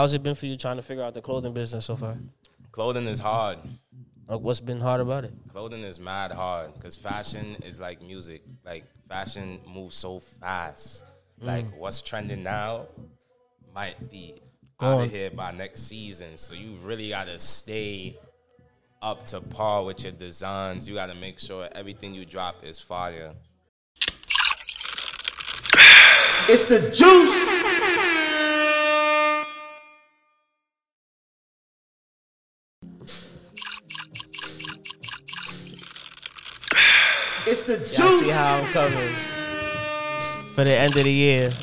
How's it been for you trying to figure out the clothing business so far? Clothing is hard. Like, what's been hard about it? Clothing is mad hard because fashion is like music. Like fashion moves so fast. Mm. Like what's trending now might be out Gone. of here by next season. So you really gotta stay up to par with your designs. You gotta make sure everything you drop is fire. It's the juice. It's the Y'all juice. see how I'm coming for the end of the year.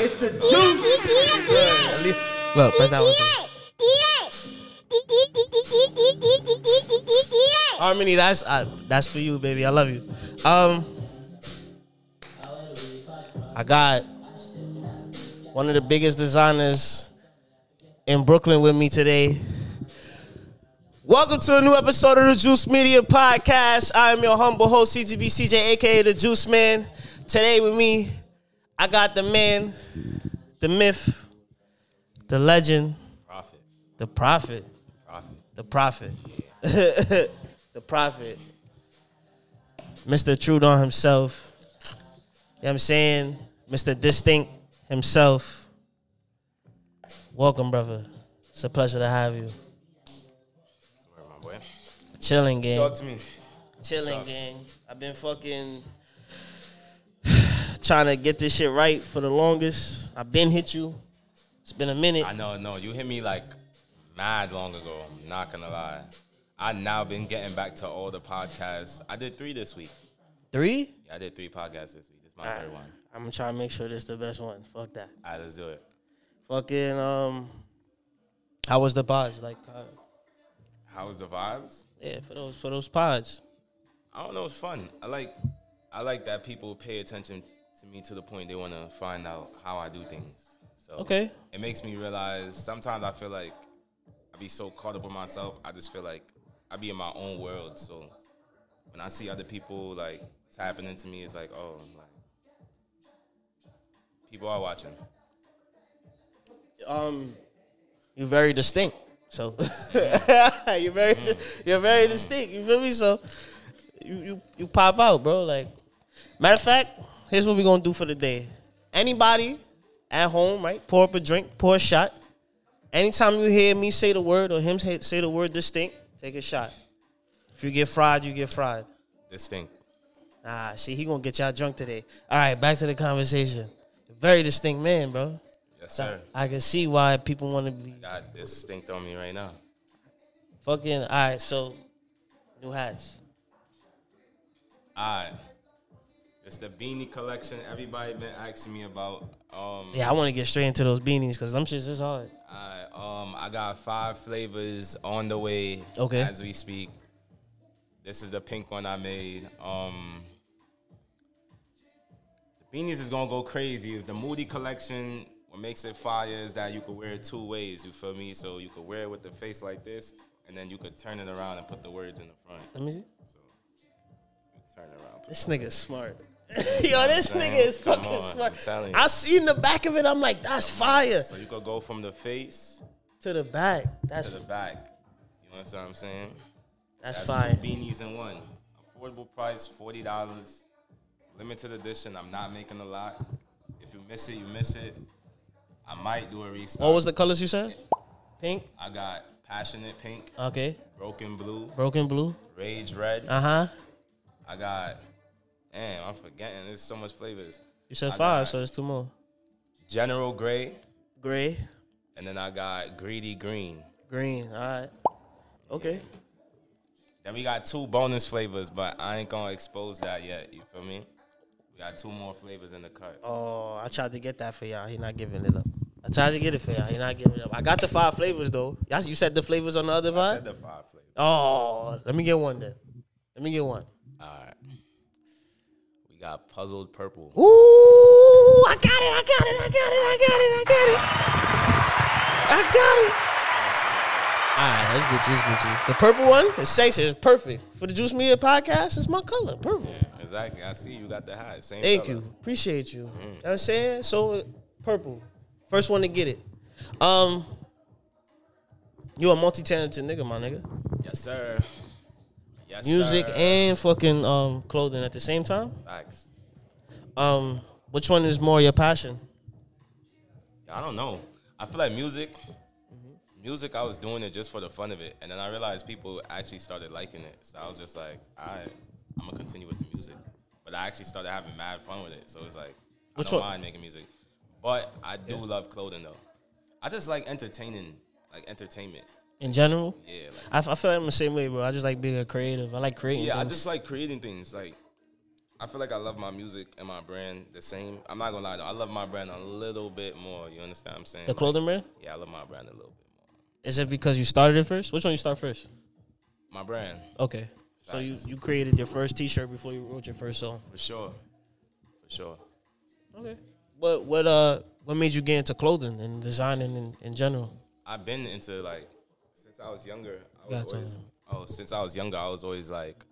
It's the juice. Look, press that one. Too. Harmony, that's uh, that's for you, baby. I love you. Um, I got one of the biggest designers in Brooklyn with me today. Welcome to a new episode of the Juice Media Podcast. I am your humble host, CTB CJ, aka the Juice Man. Today with me, I got the man, the myth, the legend, the prophet, the prophet Profit. the prophet. the prophet. Mr. Trudon himself. You know what I'm saying? Mr. Distinct himself. Welcome, brother. It's a pleasure to have you. Where my boy? Chilling, gang. Talk to me. Chilling, gang. I've been fucking trying to get this shit right for the longest. I've been hit you. It's been a minute. I know, no, you hit me like mad long ago. I'm not gonna lie. I now been getting back to all the podcasts. I did three this week. Three? Yeah, I did three podcasts this week. This is my third one. I'm gonna try to make sure this is the best one. Fuck that. All right, let's do it. Fucking um, how was the pods? Like, uh, How was the vibes? Yeah, for those for those pods. I don't know. It's fun. I like, I like that people pay attention to me to the point they want to find out how I do things. So Okay. it makes me realize. Sometimes I feel like I be so caught up with myself. I just feel like I be in my own world. So when I see other people like tapping into me, it's like, oh, like people are watching. Um, you're very distinct. So you're very you're very distinct. You feel me? So you you you pop out, bro. Like matter of fact, here's what we're gonna do for the day. Anybody at home, right? Pour up a drink, pour a shot. Anytime you hear me say the word or him say, say the word distinct, take a shot. If you get fried, you get fried. Distinct. Ah, see, he gonna get y'all drunk today. All right, back to the conversation. Very distinct man, bro. Yes, sir. I can see why people want to be Got distinct on me right now. fucking. All right, so new hats. Alright. It's the beanie collection. Everybody been asking me about. Um, Yeah, I want to get straight into those beanies because them shits is hard. alright, um, I got five flavors on the way. Okay. As we speak. This is the pink one I made. Um, the beanies is gonna go crazy. Is the Moody collection. What makes it fire is that you could wear it two ways. You feel me? So you could wear it with the face like this, and then you could turn it around and put the words in the front. Let me see. So you turn it around. This nigga's smart. Yo, this nigga is Come fucking on, smart. I'm telling you. I see in the back of it. I'm like, that's fire. So you could go from the face To the back. That's to the back. You know what I'm saying? that's That's fire. two beanies in one. Affordable price, forty dollars. Limited edition. I'm not making a lot. If you miss it, you miss it. I might do a restock. What was the colors you said? Pink. I got passionate pink, Okay. broken blue, Broken blue. rage red. Uh huh. I got. Damn, I'm forgetting. There's so much flavors. You said I five, so it's two more. General gray, Gray, and then I got greedy green. green. All right. Okay. Then we got two bonus flavors, but I ain't gonna expose that yet. You feel me? We got two more flavors in the cart. Oh, I tried to get that for y'all. He not giving it up. I tried to get it for y'all. He not giving up. I got the five flavors though. Y'all, you said the flavors on the other I said the five flavors. Oh, let me get one then. Let me get one. All right. We got puzzled purple. Ooh, I got it. I got it. I got it. I got it. I got it. I got it. All right, that's Gucci. It's Gucci. The purple one is sexy. It's perfect for the Juice Media podcast. It's my color, purple. Yeah, exactly. I see you got the hat. Same Thank color. you. Appreciate you. Mm. You know what I'm saying? So, purple. First one to get it. Um, you a multi-talented nigga, my nigga. Yes, sir. Yes, sir. Music sir. and fucking um clothing at the same time. facts. Um, which one is more your passion? I don't know. I feel like music. Music, I was doing it just for the fun of it, and then I realized people actually started liking it. So I was just like, I, I'm gonna continue with the music. But I actually started having mad fun with it. So it's like, Which I don't one? mind making music, but I do love clothing though. I just like entertaining, like entertainment. In general, Yeah, like, I, f- I feel like I'm the same way, bro. I just like being a creative. I like creating. yeah. I just like creating things. Like, I feel like I love my music and my brand the same. I'm not gonna lie though, I love my brand a little bit more. You understand what I'm saying? the clothing brand. Yeah, I love my brand a little bit more. Is it because you started it first? Which one you start first? My brand, Okay, so you you created your first T-shirt before you wrote your first song. for sure, for sure. Okay. What what uh what made you get into clothing and designing in, in general? I've been into like since I was younger. I was Gotcha. always oh since I was younger. I was always like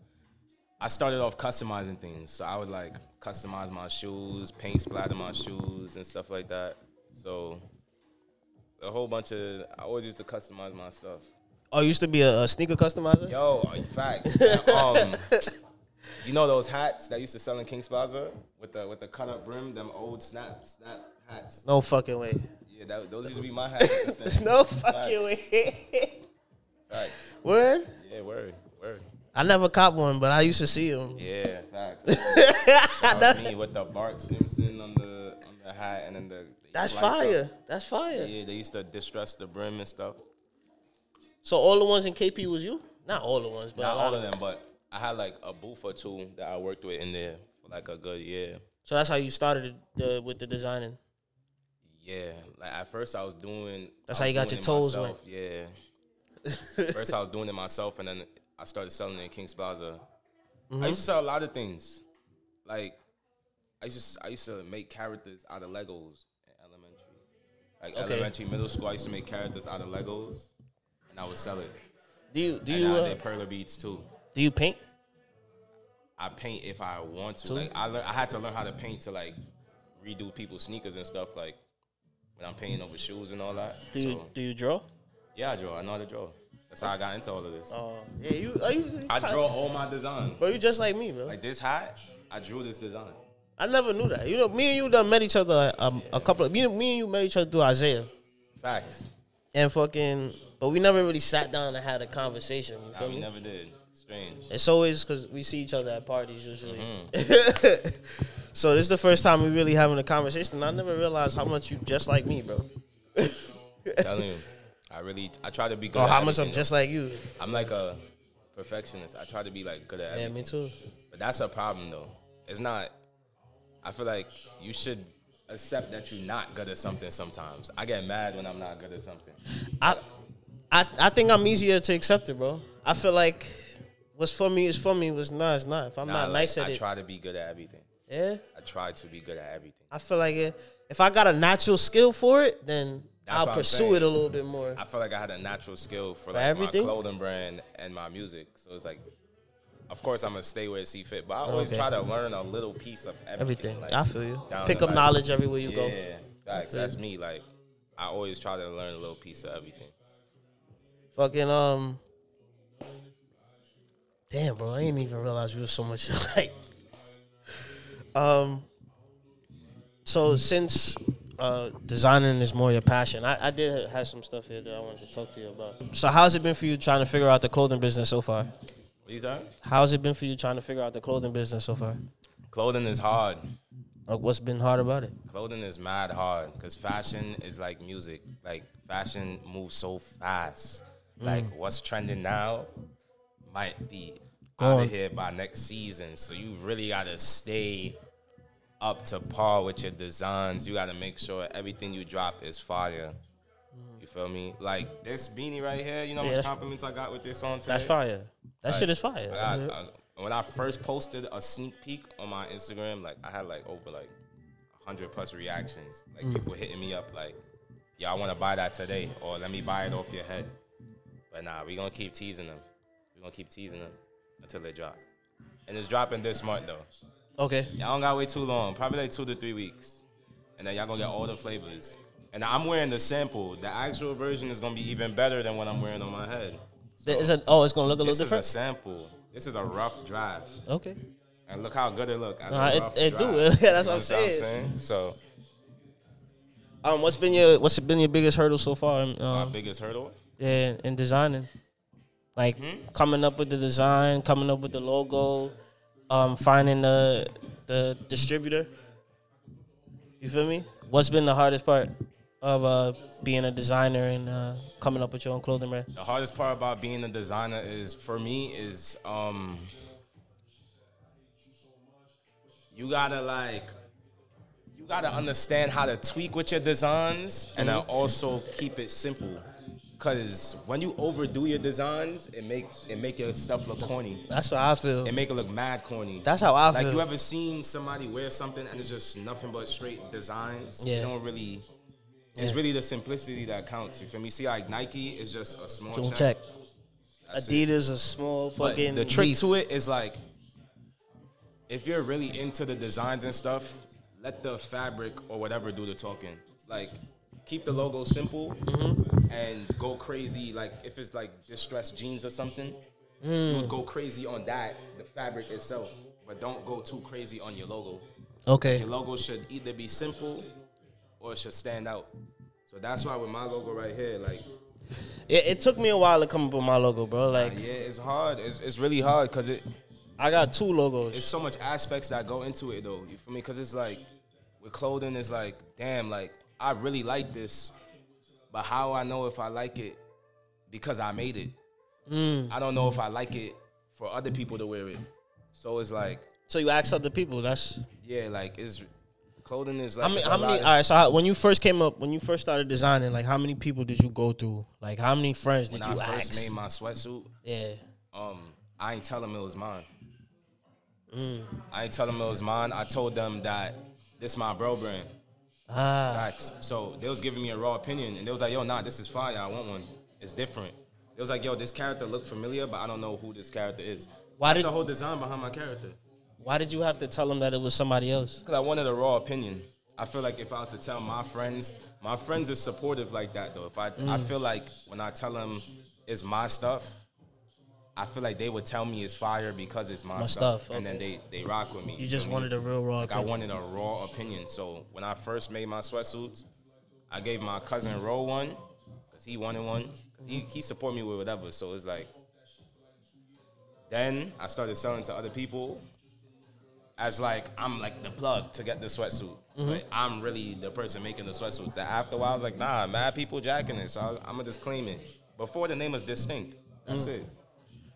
I started off customizing things. So I would like customize my shoes, paint splatter my shoes and stuff like that. So a whole bunch of I always used to customize my stuff. Oh, you used to be a, a sneaker customizer. Yo, facts. um, you know those hats that used to sell in Kings Plaza with the with the cut up brim, them old snap snap hats. No fucking way. Yeah, that, those used to be my hats. no fucking Facts. way. Facts. Word. Yeah, word, word. I never caught one, but I used to see them. Yeah, facts. That me with the Bart Simpson on the on the hat, and then the That's slice up. fire. That's fire. Yeah, they used to distress the brim and stuff. So all the ones in KP was you? Not all the ones, but Not all of them, but I had like a booth or two that I worked with in there for like a good year. So that's how you started the, with the designing. Yeah, like at first I was doing. That's I how you got your toes myself, Yeah. first I was doing it myself, and then I started selling it in Kings Plaza. Mm-hmm. I used to sell a lot of things, like I used to, I used to make characters out of Legos in elementary, like Okay. elementary, middle school. I used to make characters out of Legos, and I would sell it. Do you do And you I uh, did perler beads too. Do you paint? I paint if I want to. Too? Like I, I had to learn how to paint to like redo people's sneakers and stuff. Like when I'm painting over shoes and all that. Do you So, do you draw? yeah, I draw. I know how to draw. That's how I got into all of this. Oh yeah, you are you. I draw all my designs. Bro, you just like me, bro. Like this hat, I drew this design. I never knew that. You know, me and you done met each other um, a couple of me, me and you met each other through Isaiah Facts. and fucking, but we never really sat down and had a conversation. You Nah, we never did. Strange. It's always because we see each other at parties usually. Mm-hmm. so this is the first time we really having a conversation. I never realized how much you just like me, bro. telling you, I really, I try to be good. At how much I'm just like you. I'm like a perfectionist. I try to be like good at Yeah, everything. me too. But that's a problem though. It's not. I feel like you should accept that you're not good at something sometimes. I get mad when I'm not good at something. I, I, I think I'm easier to accept it, bro. I feel like what's for me is for me. What's not is not. If I'm Nah, not like, nice at I it, I try to be good at everything. yeah. I try to be good at everything. I feel like it, if I got a natural skill for it, then That's I'll pursue it a little bit more. I feel like I had a natural skill for, like everything? my clothing brand and my music. So it's like, of course, I'm gonna stay where it see fit. But I always Okay. try to learn a little piece of everything. Everything. like, I feel you. Pick up line. knowledge everywhere you yeah, go. feel That's me. Like, I always try to learn a little piece of everything. Fucking um. Damn, bro, I didn't even realize we were so much alike. Um. So since uh, designing is more your passion, I, I did have some stuff here that I wanted to talk to you about. So how's it been for you trying to figure out the clothing business so far? What you? How's it been for you trying to figure out the clothing business so far? Clothing is hard. Like, what's been hard about it? Clothing is mad hard because fashion is like music. Like fashion moves so fast. Like what's trending now might be out of here by next season. So you really gotta stay up to par with your designs. You gotta make sure everything you drop is fire. You feel me? Like this beanie right here. You know how Yeah, much that's- compliments I got with this on today. That's fire. That Like, shit is fire. I got, uh, when I first posted a sneak peek on my Instagram, like I had like over like hundred plus reactions. Like Mm. people hitting me up like, "Yeah, I want to buy that today," or "Let me buy it off your head." But nah, we gonna keep teasing them. We gonna keep teasing them until they drop. And it's dropping this month though. okay. Y'all don't gotta wait too long. Probably like two to three weeks, and then y'all gonna get all the flavors. And I'm wearing the sample. The actual version is gonna be even better than what I'm wearing on my head. There is a- oh, it's gonna look a little This is a different. sample. This is a rough draft. Okay. And look how good it look. as a Nah, it- it do. Yeah, that's You what know I'm saying. So Um, what's been your what's been your biggest hurdle so far? Um, my biggest hurdle. yeah, in designing, like coming up with the design, coming up with the logo, um, finding the the distributor. You feel me? What's been the hardest part of uh, being a designer and uh, coming up with your own clothing brand? The hardest part about being a designer is for me is um you gotta like you gotta understand how to tweak with your designs and then also keep it simple. Cause when you overdo your designs, it make it make your stuff look corny. That's what I feel. It make it look mad corny. That's how I like feel. Like you ever seen somebody wear something and it's just nothing but straight designs? Yeah. You don't really it's really the simplicity that counts. You feel me? See like Nike is just a small Don't check. check. Adidas a small But fucking. the trick leaf. to it is like, if you're really into the designs and stuff, let the fabric or whatever do the talking. Like, keep the logo simple Mm-hmm. and go crazy. Like, if it's like distressed jeans or something, Mm. you would go crazy on that, the fabric itself. But don't go too crazy on your logo. Okay. Your logo should either be simple or it should stand out. So that's why with my logo right here, like, It, it took me a while to come up with my logo, bro. Like yeah, it's hard. It's, it's really hard because it I got two logos. it's so much aspects that go into it though. You feel me? Because it's like with clothing, it's like damn, like I really like this, but how I know if I like it because I made it. Mm. I don't know if I like it for other people to wear it. So it's like So you ask other people. That's yeah, like it's clothing is like how many. it's a How many? All right. So how, when you first came up, when you first started designing, like how many people did you go through? Like how many friends did when you I first ask? made my sweatsuit, yeah. um, I ain't tell them it was mine. Mm. I ain't tell them it was mine. I told them that this my bro brand. Ah. Facts. So they was giving me a raw opinion, and they was like, "Yo, nah, this is fire. I want one. It's different." They was like, "Yo, this character looked familiar, but I don't know who this character is." Why That's did- the whole design behind my character? Why did you have to tell them that it was somebody else? Because I wanted a raw opinion. I feel like if I was to tell my friends, my friends are supportive like that though. If I, Mm. I feel like when I tell them it's my stuff, I feel like they would tell me it's fire because it's my, My stuff, stuff, and then they they rock with me. You just feel me? wanted a real raw. Like I wanted a raw opinion. So when I first made my sweatsuits, I gave my cousin Ro one because he wanted one. He he support me with whatever. So it's like. Then I started selling to other people. As like I'm like the plug to get the sweatsuit, Mm-hmm. but I'm really the person making the sweatsuits. That after a while I was like, nah, mad people jacking it, so I, I'm gonna just claim it. Before the name was distinct, that's Mm. it.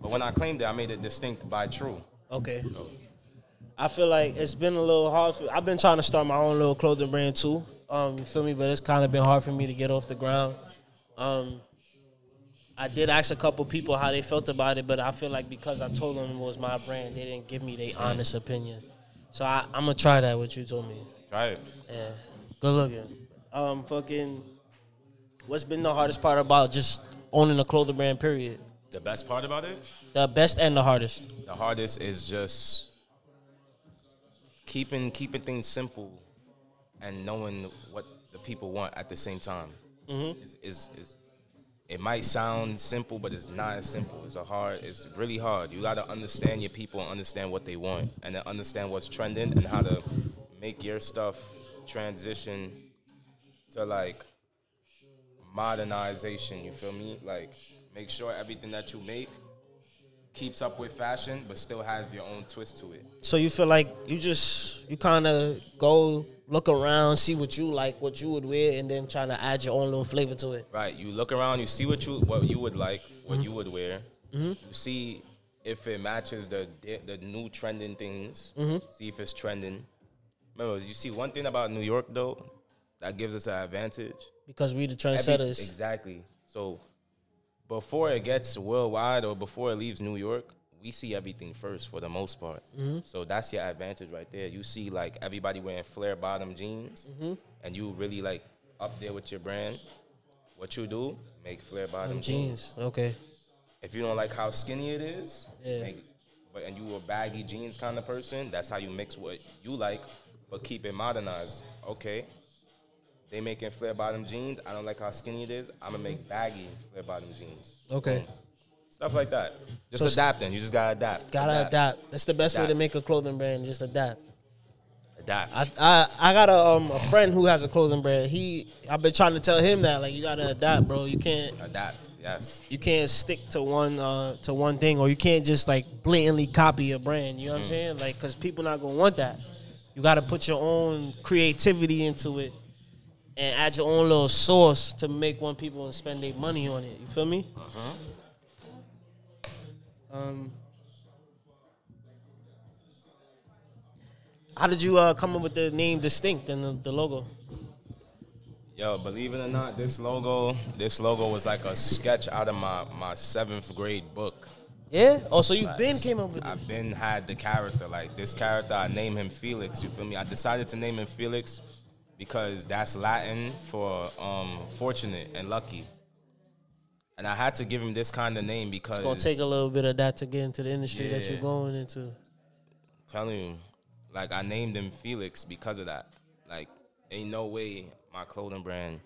But when I claimed it, I made it distinct by True. Okay. I feel like it's been a little hard. For, I've been trying to start my own little clothing brand too. Um, you feel me? But it's kind of been hard for me to get off the ground. Um, I did ask a couple people how they felt about it, but I feel like because I told them it was my brand, they didn't give me their honest opinion. So I, I'm gonna try that. What you told me. Try it. Yeah. Good looking. Um, fucking. What's been the hardest part about just owning a clothing brand? Period. The best part about it, The best and the hardest. the hardest is just keeping keeping things simple and knowing what the people want at the same time. Mm-hmm. Is, is, is it might sound simple, but it's not as simple. It's a hard. It's really hard. You got to understand your people and understand what they want, and then understand what's trending and how to make your stuff transition to like modernization. You feel me? Like make sure everything that you make keeps up with fashion, but still has your own twist to it. So you feel like you just you kind of go look around, see what you like, what you would wear, and then trying to add your own little flavor to it. Right. You look around, you see what you what you would like, what mm-hmm. you would wear. Mm-hmm. You see if it matches the the new trending things. Mm-hmm. See if it's trending. Remember, you see one thing about New York though that gives us an advantage. Because we the Every- trendsetters. exactly. So before it gets worldwide or before it leaves New York, we see everything first for the most part. Mm-hmm. So that's your advantage right there. You see like everybody wearing flare bottom jeans, mm-hmm. and you really like up there with your brand. What you do, make flare bottom jeans. jeans. Okay. If you don't like how skinny it is, Yeah. make, but and you a baggy jeans kind of person, that's how you mix what you like, but keep it modernized. Okay. They making flare bottom jeans. I don't like how skinny it is. I'm gonna make baggy flare bottom jeans. Okay. Stuff like that. Just So adapting. You just gotta adapt. Gotta adapt. That's the best way to Adapt. make a clothing brand. Just adapt. Adapt. I I, I got a um a friend who has a clothing brand. He I've been trying to tell him that like you gotta adapt, bro. You can't adapt. Yes. you can't stick to one uh to one thing or you can't just like blatantly copy a brand. You know what I'm saying? Like because people not gonna want that. You gotta put your own creativity into it and add your own little sauce to make one people and spend their money on it. You feel me? Uh-huh. Um. How did you uh, come up with the name Distinct and the, the logo? Yo, believe it or not, this logo, this logo was like a sketch out of my, my seventh grade book. Yeah. Oh, so you been came up with? I've been had the character. Like this character, I named him Felix. You feel me? I decided to name him Felix because that's Latin for um, fortunate and lucky. And I had to give him this kind of name because It's gonna take a little bit of that to get into the industry that you're going into. telling you, like I named him Felix because of that. Like, ain't no way my clothing brand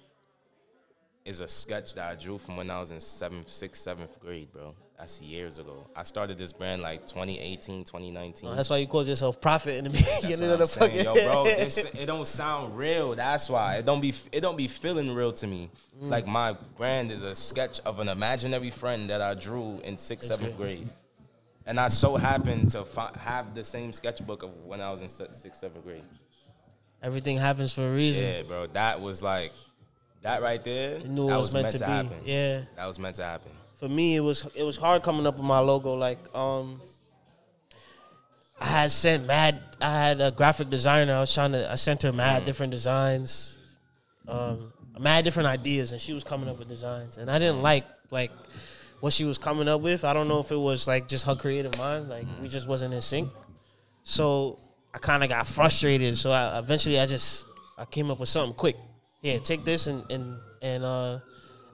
is a sketch that I drew from when I was in seventh, sixth, seventh grade, bro. That's years ago. I started this brand like 2018, 2019. That's why you called yourself Prophet in the That's beginning of the fucking. Yo, bro, it don't sound real. That's why it don't be it don't be feeling real to me. Mm. Like my brand is a sketch of an imaginary friend that I drew in sixth, seventh grade, and I so happened to fi- have the same sketchbook of when I was in sixth, seventh grade. Everything happens for a reason. Yeah, bro, that was like that right there. You knew that it was meant to be. happen. Yeah. that was meant to happen. For me, it was it was hard coming up with my logo. Like, um, I had sent mad. I had a graphic designer. I was trying to. I sent her mad Mm. different designs, um, mad different ideas, and she was coming up with designs. And I didn't like like what she was coming up with. I don't know if it was like just her creative mind. Like we just wasn't in sync. So I kind of got frustrated. So I eventually I just I came up with something quick. Yeah, take this and and and uh,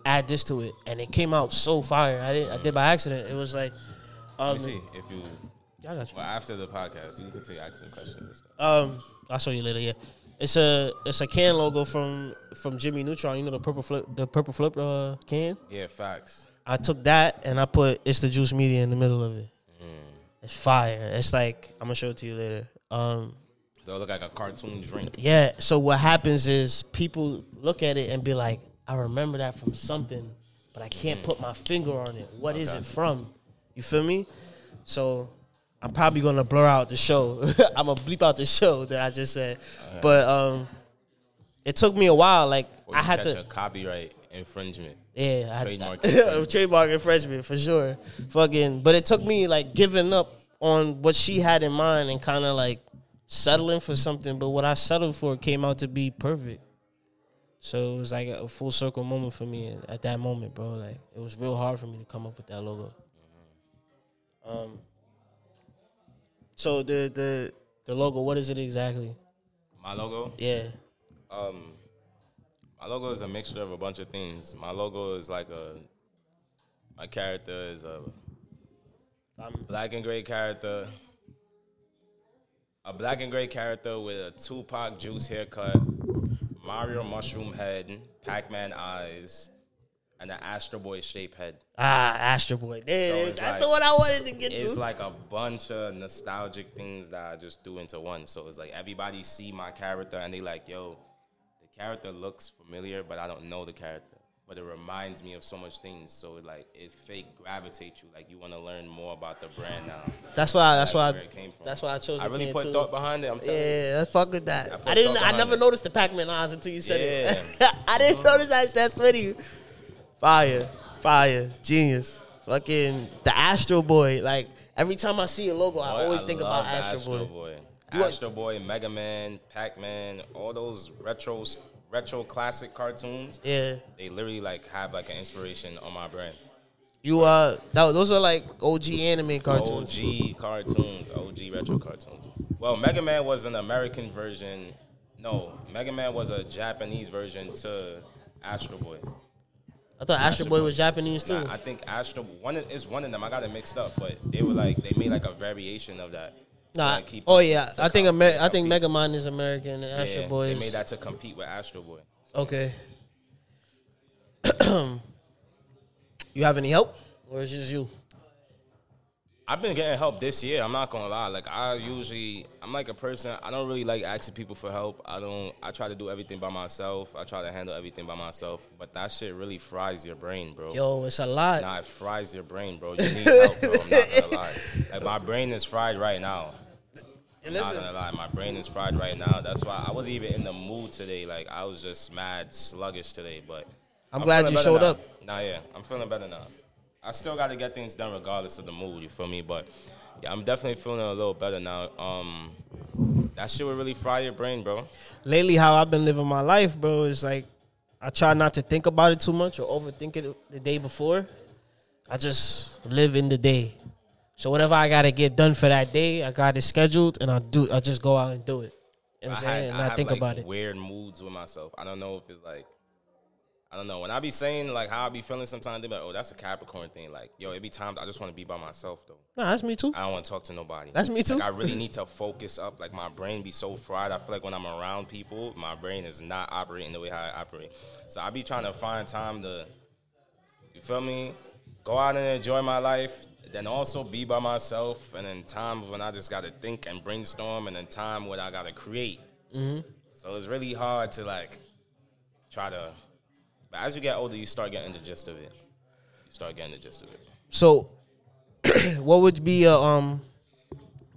add this to it, and it came out so fire. I did I did by accident. It was like, um, Let me see if you. I got you. Well, after the podcast, we can continue asking questions. Um, I'll show you later. Yeah, it's a it's a can logo from from Jimmy Neutron. You know the purple Flurp the purple Flurp uh, can. Yeah, facts. I took that and I put it's the juice media in the middle of it. Mm. It's fire. It's like I'm gonna show it to you later. Um, So it look like a cartoon drink. yeah. So what happens is people look at it and be like, I remember that from something, but I can't put my finger on it. What is Okay. it from? You feel me? So I'm probably gonna blur out the show. I'm gonna bleep out the show that I just said. But um, it took me a while. Like Or I had to. copyright infringement. Yeah, I Trademark I, infringement. trademark infringement for sure. Fucking, but it took me like giving up on what she had in mind and kind of like settling for something. But what I settled for came out to be perfect. So it was like a full circle moment for me at that moment, bro. Like it was real hard for me to come up with that logo. Um. So the the the logo, what is it exactly? My logo. Yeah. Um, my logo is a mixture of a bunch of things. My logo is like a. My character is a I'm, black and gray character. A black and gray character with a Tupac juice haircut, Mario mushroom head, Pac-Man eyes, and an Astro Boy shaped head. ah, Astro Boy. There So it is. it's That's like- the one I wanted to get It's to. like a bunch of nostalgic things that I just threw into one. So it's like everybody see my character and they like, yo, the character looks familiar, but I don't know the character. But it reminds me of so much things. So it like it fake gravitates you. Like you want to learn more about the brand now. That's why. That's why. where it came from. That's why I chose. I really put too. thought behind it. I'm telling you. Yeah, fuck with that. I I, didn't. I never it. noticed the Pac-Man eyes until you said it. Yeah. I didn't uh-huh. notice that. That's funny. Fire, fire, genius. Fucking the Astro Boy. Like every time I see a logo, I Boy, always think love about Astro, Boy. Boy. Astro Boy, Mega Man, Pac Man, all those retro retro classic cartoons. Yeah, They literally like have like an inspiration on my brain. you uh, that, those are like OG anime cartoons. OG cartoons, OG retro cartoons. Well, Mega Man was an American version. No, Mega Man was a Japanese version to Astro Boy. I thought Astro Boy was Japanese too. Nah, I think Astro one is one of them. I got it mixed up, but they were like they made like a variation of that. Nah, keep oh yeah, I think Amer- I think compete. Mega Man is American and Astro Boy They is made that to compete with Astro Boy. Okay. you have any help, or is it just you? I've been getting help this year. I'm not gonna lie. Like I usually, I'm like a person. I don't really like asking people for help. I don't. I try to do everything by myself. I try to handle everything by myself. But that shit really fries your brain, bro. Yo, it's a lot. Nah, it fries your brain, bro. You need help, bro. I'm not gonna lie. Like my brain is fried right now. I'm not gonna lie, my brain is fried right now. That's why I wasn't even in the mood today. Like I was just mad sluggish today. But I'm glad you showed now. up. Nah, yeah, I'm feeling better now. I still got to get things done regardless of the mood. You feel me? But yeah, I'm definitely feeling a little better now. Um, that shit would really fry your brain, bro. Lately, how I've been living my life, bro, is like I try not to think about it too much or overthink it the day before. I just live in the day. So whatever I gotta get done for that day, I got it scheduled, and I do. I just go out and do it. You know what I'm saying? had- and I I, think like, about it. Weird moods with myself. I don't know if it's like, I don't know. When I be saying like how I be feeling, sometimes they be like, "Oh, that's a Capricorn thing." Like, yo, it be times I just want to be by myself though. Nah, that's me too. I don't want to talk to nobody. That's me too. Like, I really need to focus up. Like my brain be so fried. I feel like when I'm around people, my brain is not operating the way how I operate. So I be trying to find time to, you feel me, go out and enjoy my life. Then also be by myself, and then time when I just gotta think and brainstorm, and then time when I gotta create. Mm-hmm. So it's really hard to like try to. But as you get older, you start getting the gist of it. You start getting the gist of it. So, what would be your um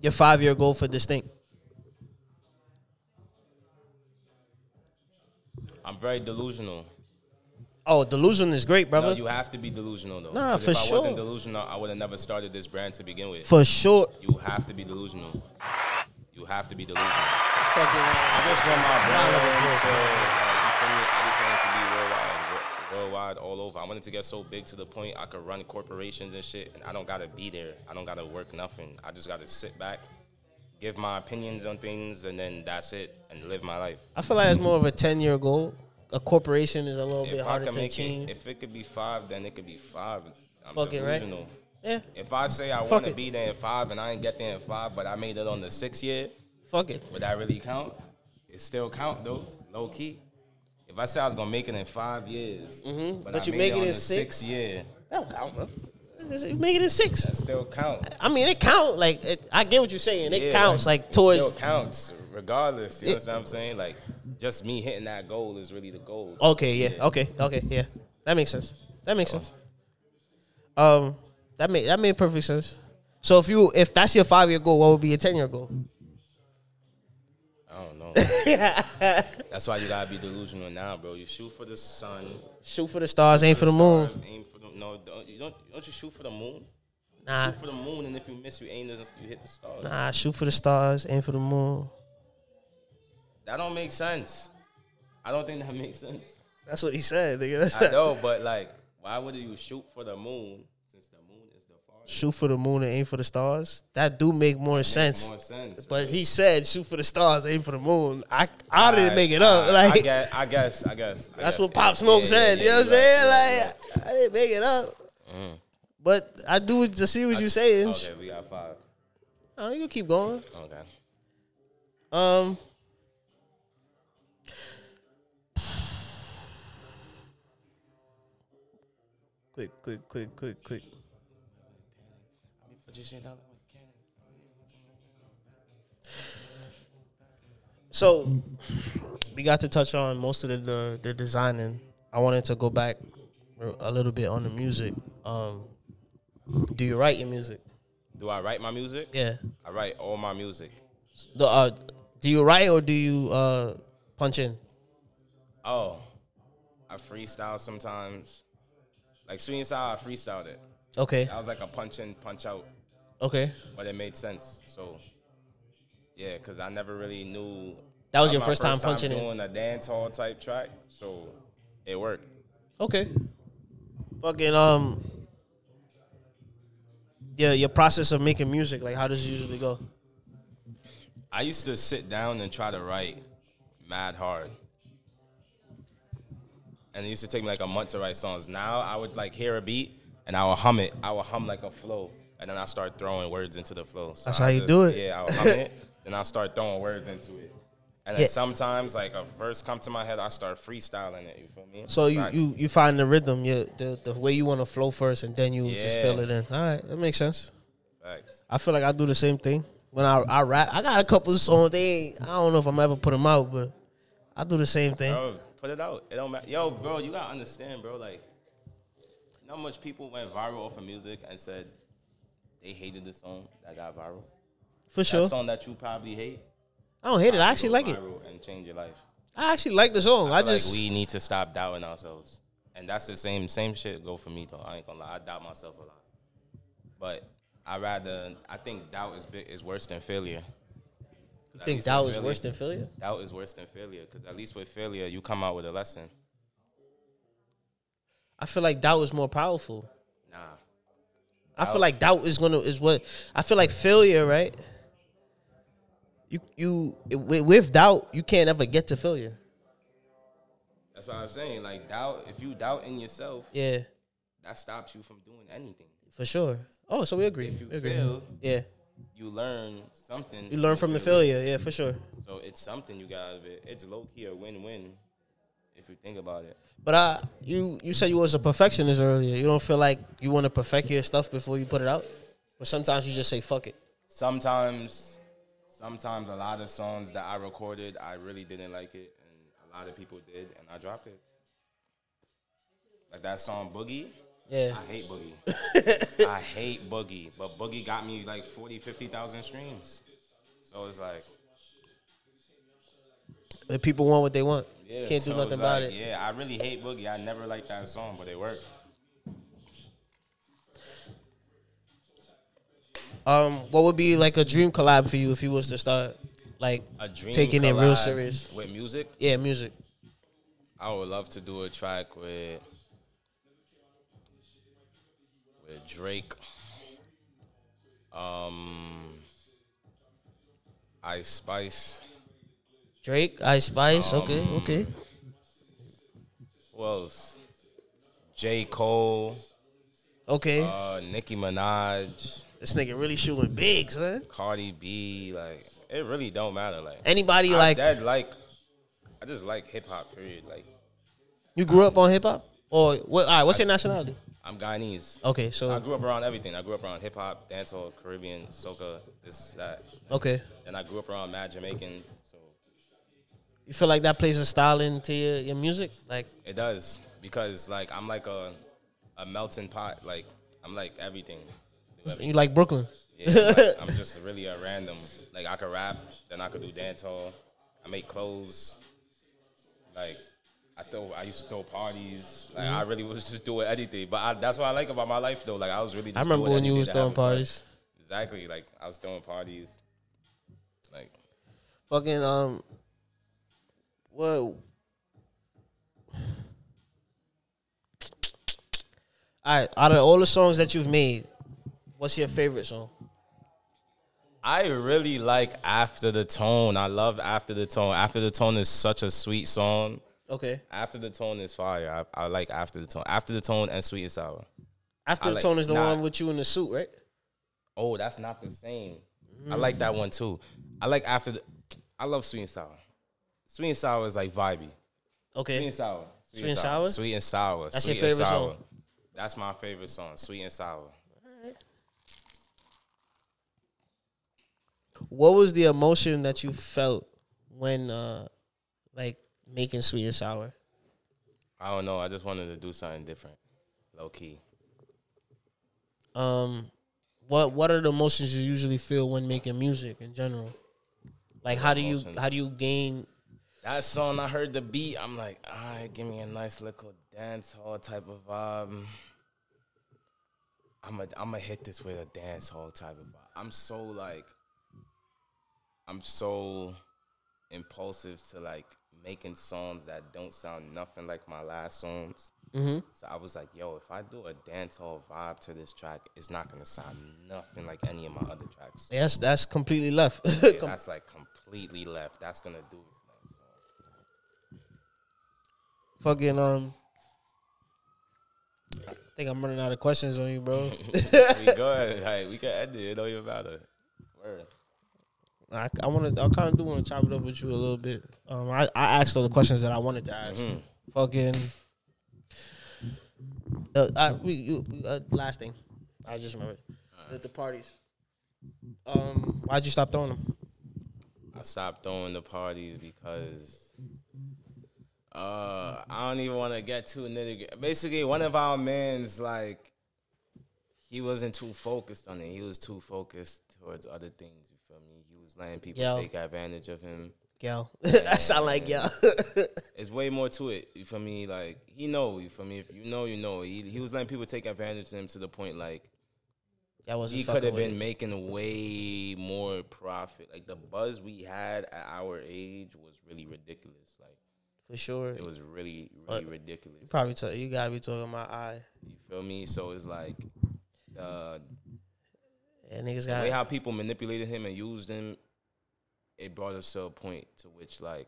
your five year goal for distinct? I'm very delusional. Oh, delusion is great, brother. No, you have to be delusional though. Nah, for if I sure. wasn't delusional, I would have never started this brand to begin with. for sure. You have to be delusional. You have to be delusional. Fucking I just want my brand to, applause. like, you feel me? I just want it to be worldwide, wo- worldwide, all over. I wanted to get so big to the point I could run corporations and shit, and I don't gotta be there. I don't gotta work nothing. I just gotta sit back, give my opinions on things, and then that's it, and live my life. I feel like it's more of a ten year goal. A corporation is a little bit I harder can to make achieve. it, if it could be five, then it could be five. I'm Fuck it, right? yeah, If I say I want to be there in five and I ain't get there in five, but I made it on the sixth year, fuck it. would that really count? It still count though, low key. If I say I was gonna make it in five years, Mhm. but, But you make it it in six? year, That don't count, bro. It Make it in six. that still count. I mean, it count. Like it, I get what you're saying. It Yeah, counts. like, Like, towards. Still counts, regardless. You know what I'm saying? Like, just me hitting that goal is really the goal. Okay. Yeah. Okay. Okay. Yeah. That makes sense. That makes sense. Um, that made that made perfect sense. So if you if that's your five year goal, what would be your ten year goal? I don't know. That's why you gotta be delusional now, bro. You shoot for the sun. Shoot for the stars, aim for the moon. stars, Aim for the no. Don't you don't don't you shoot for the moon? Nah, Shoot for the moon, and if you miss, you aim. You hit the stars. nah. Shoot for the stars, aim for the moon. That don't make sense. I don't think that makes sense. That's what he said. Nigga. That's I not- know, but like, why would you shoot for the moon since the moon is the farthest? Shoot for the moon and aim for the stars. That do make more sense. More sense. But he said shoot for the stars, aim for the moon. I I didn't make it up. Like I guess, I guess, I guess. I that's what Pop Smoke yeah, said. yeah, you know what I'm right, saying? Like right, I didn't make it up. Mm. But I do just see what you're saying. Okay, we got five. Oh, you can keep going. Okay. Um. Quick, quick, quick, quick, quick. So we got to touch on most of the the, the designing. I wanted to go back a little bit on the music. Um, do you write your music? Do I write my music? Yeah. I write all my music. The, uh, do you write or do you uh, punch in? Oh, I freestyle sometimes. Like Sweet and Sour, I freestyled it. Okay. That was like a punch in, punch out, Okay. but it made sense. So, yeah, because I never really knew. That was your first time punching in? doing a dance hall type track, so it worked. Okay. Fucking um. Yeah, your process of making music, like how does it usually go? I used to sit down and try to write mad hard. And it used to take me like a month to write songs. Now I would like hear a beat and I would hum it. I would hum like a flow. And then I start throwing words into the flow. So That's I how you just- do it. Yeah, I would hum it. Then I start throwing words into it. And then Yeah. sometimes, like a verse come to my head, I start freestyling it. You feel me? So you, you you find the rhythm, you, the the way you want to flow first, and then you just fill it in. All right, that makes sense. Facts. I feel like I do the same thing when I I rap. I got a couple of songs. They ain't, I don't know if I'm ever put them out, but I do the same thing. Bro, put it out. It don't matter. Yo, bro, you gotta understand, bro. Like, not much people went viral off of music and said they hated the song that got viral. For sure. Song that you probably hate. I don't hate it. I actually like it. And change your life. I actually like the song. I, I, just like we need to stop doubting ourselves, and that's the same same shit go for me though. I ain't gonna lie, I doubt myself a lot, but I rather I think doubt is big, is worse than failure. At think doubt is failure- worse than failure. Doubt is worse than failure because at least with failure you come out with a lesson. I feel like doubt is more powerful. Nah, I feel like doubt is gonna is what I feel like failure, right? You you with, doubt, you can't ever get to failure. that's what I'm saying. Like doubt, if you doubt in yourself, Yeah, that stops you from doing anything. for sure. Oh, so we agree. If you We agree. fail, yeah, you learn something. you learn from the failure. Yeah, for sure. So it's something you got out of it. It's low key a win win if you think about it. But uh, you you said you was a perfectionist earlier. You don't feel like you want to perfect your stuff before you put it out, but sometimes you just say fuck it. sometimes sometimes a lot of songs that I recorded I really didn't like it and a lot of people did and I dropped it. Like that song Boogie. Yeah, I hate Boogie. I hate Boogie. But Boogie got me like 40, 50,000 streams. So it's like, if people want what they want, yeah. can't do nothing about like, it. Yeah, I really hate Boogie. I never liked that song, but it worked. Um, what would be like a dream collab for you if you was to start like A dream taking it real serious? With music, Yeah, music. I would love to do a track with with Drake. Um Ice Spice. Drake, Ice Spice. Um, okay, okay. Who else? J. Cole, Okay. uh, Nicki Minaj, this nigga really shooting bigs, man. Cardi B, like it really don't matter. Like Anybody I like that, like I just like hip hop, period. Like you grew up on hip hop? Or what all right, what's your nationality? I'm Guyanese. Okay, so I grew up around everything. I grew up around hip hop, dancehall, Caribbean, soca, this, that. okay. And I grew up around mad Jamaicans, You feel like that plays a style into your, your music? Like it does because like I'm like a a melting pot. Like I'm like everything. You like Brooklyn? Yeah, like, I'm just really a random. Like I could rap, then I could do dancehall. I make clothes. Like I throw, I used to throw parties. Like Mm-hmm. I really was just doing anything. But I, that's what I like about my life, though. Like I was really. Just I remember when you was throwing parties. Exactly. Like I was throwing parties. Like Fucking um what All right, out of all the songs that you've made, what's your favorite song? I really like After the Tone. I love After the Tone. After the Tone is such a sweet song. Okay. After the Tone is fire. I, I like After the Tone. After the Tone and Sweet and Sour. After I the like- tone is the nah. one with you in the suit, right? Oh, that's not the same. I like that one too. I like After the. I love Sweet and Sour. Sweet and Sour is like vibey. Okay. Sweet and Sour. Sweet and Sour? Sweet and Sour. That's Sweet your and favorite sour. song? That's my favorite song. Sweet and Sour. What was the emotion that you felt when uh like making sweet and sour? I don't know. I just wanted to do something different. Low key. Um what what are the emotions you usually feel when making music in general? Like how do you how do you gain That song, I heard the beat. I'm like, all right, give me a nice little dance hall type of vibe. I'm a, I'm gonna hit this with a dance hall type of vibe. I'm so like, I'm so impulsive to like making songs that don't sound nothing like my last songs. mm-hmm. So I was like, yo, if I do a dance hall vibe to this track, it's not gonna sound nothing like any of my other tracks. Yes, that's completely left. Yeah, that's like completely left. That's gonna do it. to them, so. Fucking um I think I'm running out of questions on you, bro. we good. Like, we can end it. It don't even matter. Word. I, I want to. I kind of do want to chop it up with you a little bit. Um, I, I asked all the questions that I wanted to ask. Mm-hmm. Fucking. Uh, I, we, you, uh, last thing, I just remembered the, the parties. Um, why'd you stop throwing them? I stopped throwing the parties because uh, I don't even want to get too nitty. Basically, one of our men's like he wasn't too focused on it. He was too focused towards other things. You feel me? He was letting people Yo. take advantage of him. Gal, that sound like gal. It's way more to it. You feel me? Like he know. You feel me? If you know, you know. He he was letting people take advantage of him to the point like That wasn't. he could have been making way more profit. Like the buzz we had at our age was really ridiculous. Like for sure. it was really really ridiculous. Probably tell you gotta be talking my eye. You feel me? So it's like uh, Yeah, niggas got way how people manipulated him and used him. It brought us to a point to which like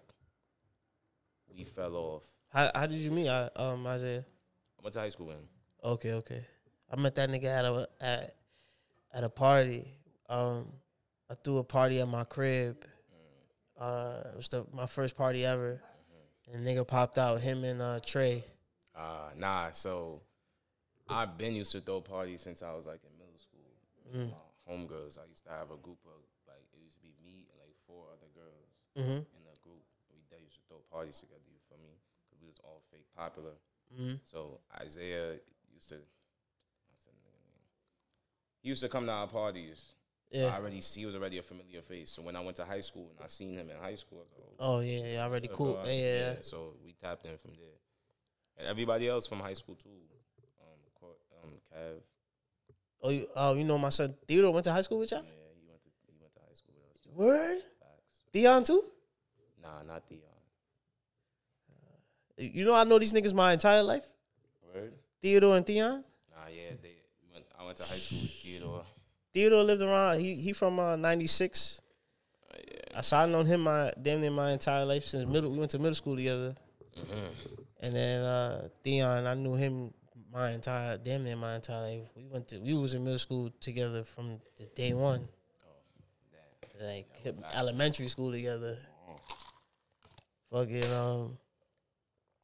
we fell off. How, how did you meet I, um Isaiah? I went to high school with him. Okay, okay. I met that nigga at a at at a party. Um, I threw a party at my crib. Uh, it was the, my first party ever, and nigga popped out him and uh Trey. Uh, nah, so I've been used to throw parties since I was like in middle school. Mm. My homegirls, I used to have a group of like it used to be me and like four other girls Mm-hmm. in a group. We they used to throw parties together. You feel me? Because we was all fake popular. Mm-hmm. So Isaiah used to. what's that nigga name? He used to come to our parties. So Yeah. I already see he was already a familiar face. So when I went to high school and I seen him in high school, I was like, Oh yeah, yeah, already cool. bro, Yeah, yeah, yeah. So we tapped in from there, and everybody else from high school too. Um, um, Kev. Oh, you, oh, you know my son Theodore went to high school with y'all. Yeah, he went to he went to high school with us. Too. Word, Facts. Dion too. Nah, not Dion. You know I know these niggas my entire life. Word. Theodore and Theon. Nah, yeah, they. Went, I went to high school with Theodore. Theodore lived around. He he from uh, '96. Uh, yeah. I saw I known him my damn near my entire life since middle. We went to middle school together, Mm-hmm. and then uh, Theon. I knew him my entire damn near my entire life. We went to we was in middle school together from the day one, Damn. like elementary school together. Fucking um.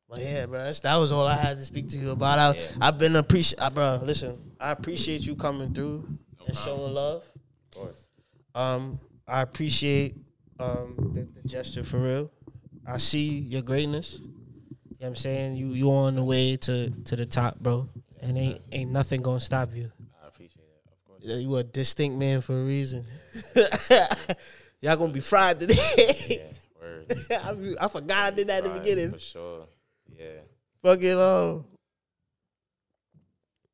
But yeah, bro, that's, that was all I had to speak to you about. I, Yeah. I've been appreciate, bro. Listen, I appreciate you coming through and showing love. Of course. Um, I appreciate um the, the gesture for real. I see your greatness. You know what I'm saying? You you on the way to to the top, bro. And ain't ain't nothing gonna stop you. I appreciate it. Of course. Yeah, You a distinct man for a reason. Y'all gonna be fried today. Yeah. Word. I, I forgot I did that in the beginning. For sure. Yeah. Fucking um.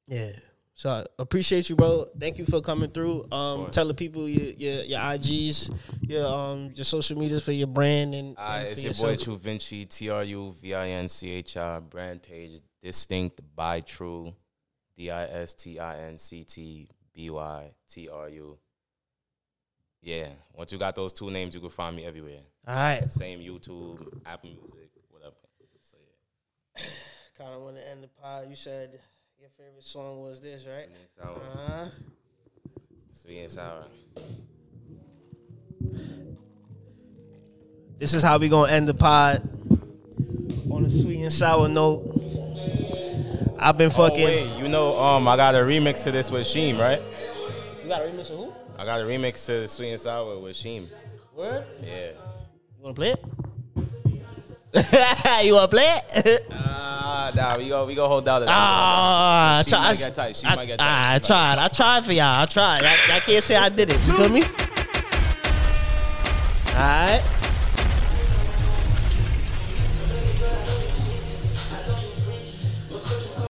Yeah. So I appreciate you, bro. Thank you for coming through. Um, tell the people your your, your IGs, your um your social medias for your brand and, Uh, and it's your boy yourself. True Vinci, T R U V I N C H I, brand page, distinct by True, D I S T I N C T B Y T R U. Yeah, once you got those two names, you can find me everywhere. All right. Same YouTube, Apple Music, whatever. So yeah. Kind of want to end the pod. You said your favorite song was this, right? Sweet and sour. Uh-huh. Sweet and sour. This is how we gonna end the pod on a sweet and sour note. I've been fucking. Oh, wait, you know, um, I got a remix to this with Sheem, right? You got a remix of who? I got a remix to Sweet and Sour with Sheem. Word? Yeah. You wanna play it? you wanna play it? Ah, nah, we go, we go hold down the. Ah, I She might get tight. She I, might get tight. I might tried. I tried for y'all. I tried. I, I can't say I did it. You feel me? All right.